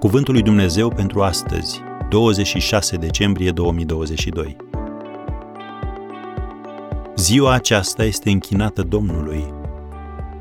Cuvântul lui Dumnezeu pentru astăzi, 26 decembrie 2022. Ziua aceasta este închinată Domnului.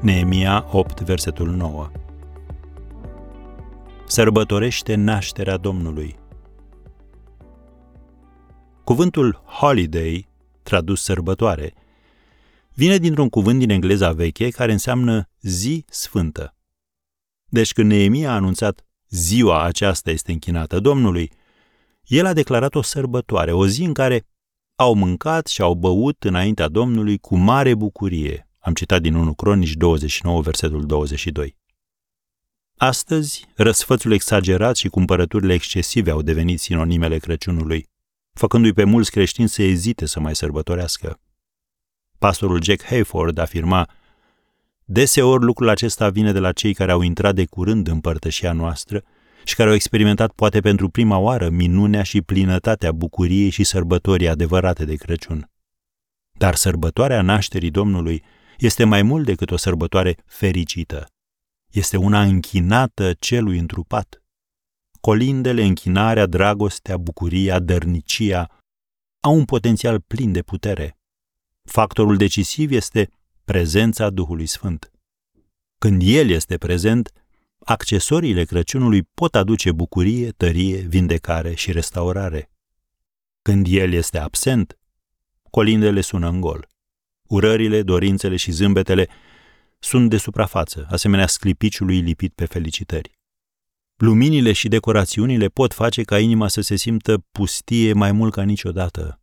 Neemia 8, versetul 9. Sărbătorește nașterea Domnului. Cuvântul holiday, tradus sărbătoare, vine dintr-un cuvânt din engleza veche care înseamnă zi sfântă. Deci când Neemia a anunțat ziua aceasta este închinată Domnului, el a declarat o sărbătoare, o zi în care au mâncat și au băut înaintea Domnului cu mare bucurie. Am citat din 1 Cronici 29, versetul 22. Astăzi, răsfățul exagerat și cumpărăturile excesive au devenit sinonimele Crăciunului, făcându-i pe mulți creștini să ezite să mai sărbătorească. Pastorul Jack Hayford afirma Deseori lucrul acesta vine de la cei care au intrat de curând în părtășia noastră și care au experimentat poate pentru prima oară minunea și plinătatea bucuriei și sărbătorii adevărate de Crăciun. Dar sărbătoarea nașterii Domnului este mai mult decât o sărbătoare fericită. Este una închinată celui întrupat. Colindele, închinarea, dragostea, bucuria, dărnicia au un potențial plin de putere. Factorul decisiv este prezența Duhului Sfânt. Când El este prezent, accesoriile Crăciunului pot aduce bucurie, tărie, vindecare și restaurare. Când El este absent, colindele sună în gol. Urările, dorințele și zâmbetele sunt de suprafață, asemenea sclipiciului lipit pe felicitări. Luminile și decorațiunile pot face ca inima să se simtă pustie mai mult ca niciodată,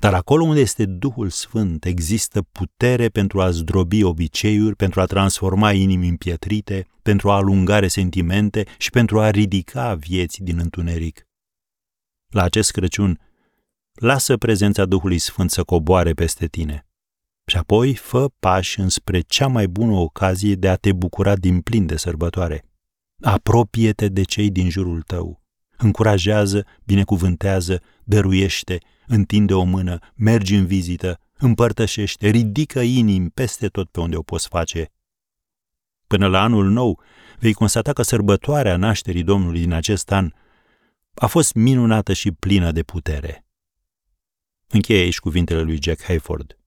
dar acolo unde este Duhul Sfânt există putere pentru a zdrobi obiceiuri, pentru a transforma inimi împietrite, pentru a alunga resentimente și pentru a ridica vieți din întuneric. La acest Crăciun, lasă prezența Duhului Sfânt să coboare peste tine și apoi fă pași înspre cea mai bună ocazie de a te bucura din plin de sărbătoare. Apropie-te de cei din jurul tău. Încurajează, binecuvântează, dăruiește, întinde o mână, mergi în vizită, împărtășește, ridică inimi peste tot pe unde o poți face. Până la anul nou, vei constata că sărbătoarea nașterii Domnului din acest an a fost minunată și plină de putere. Încheie aici cuvintele lui Jack Hayford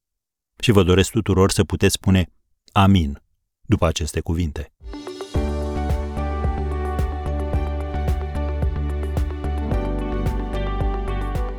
și vă doresc tuturor să puteți spune Amin după aceste cuvinte.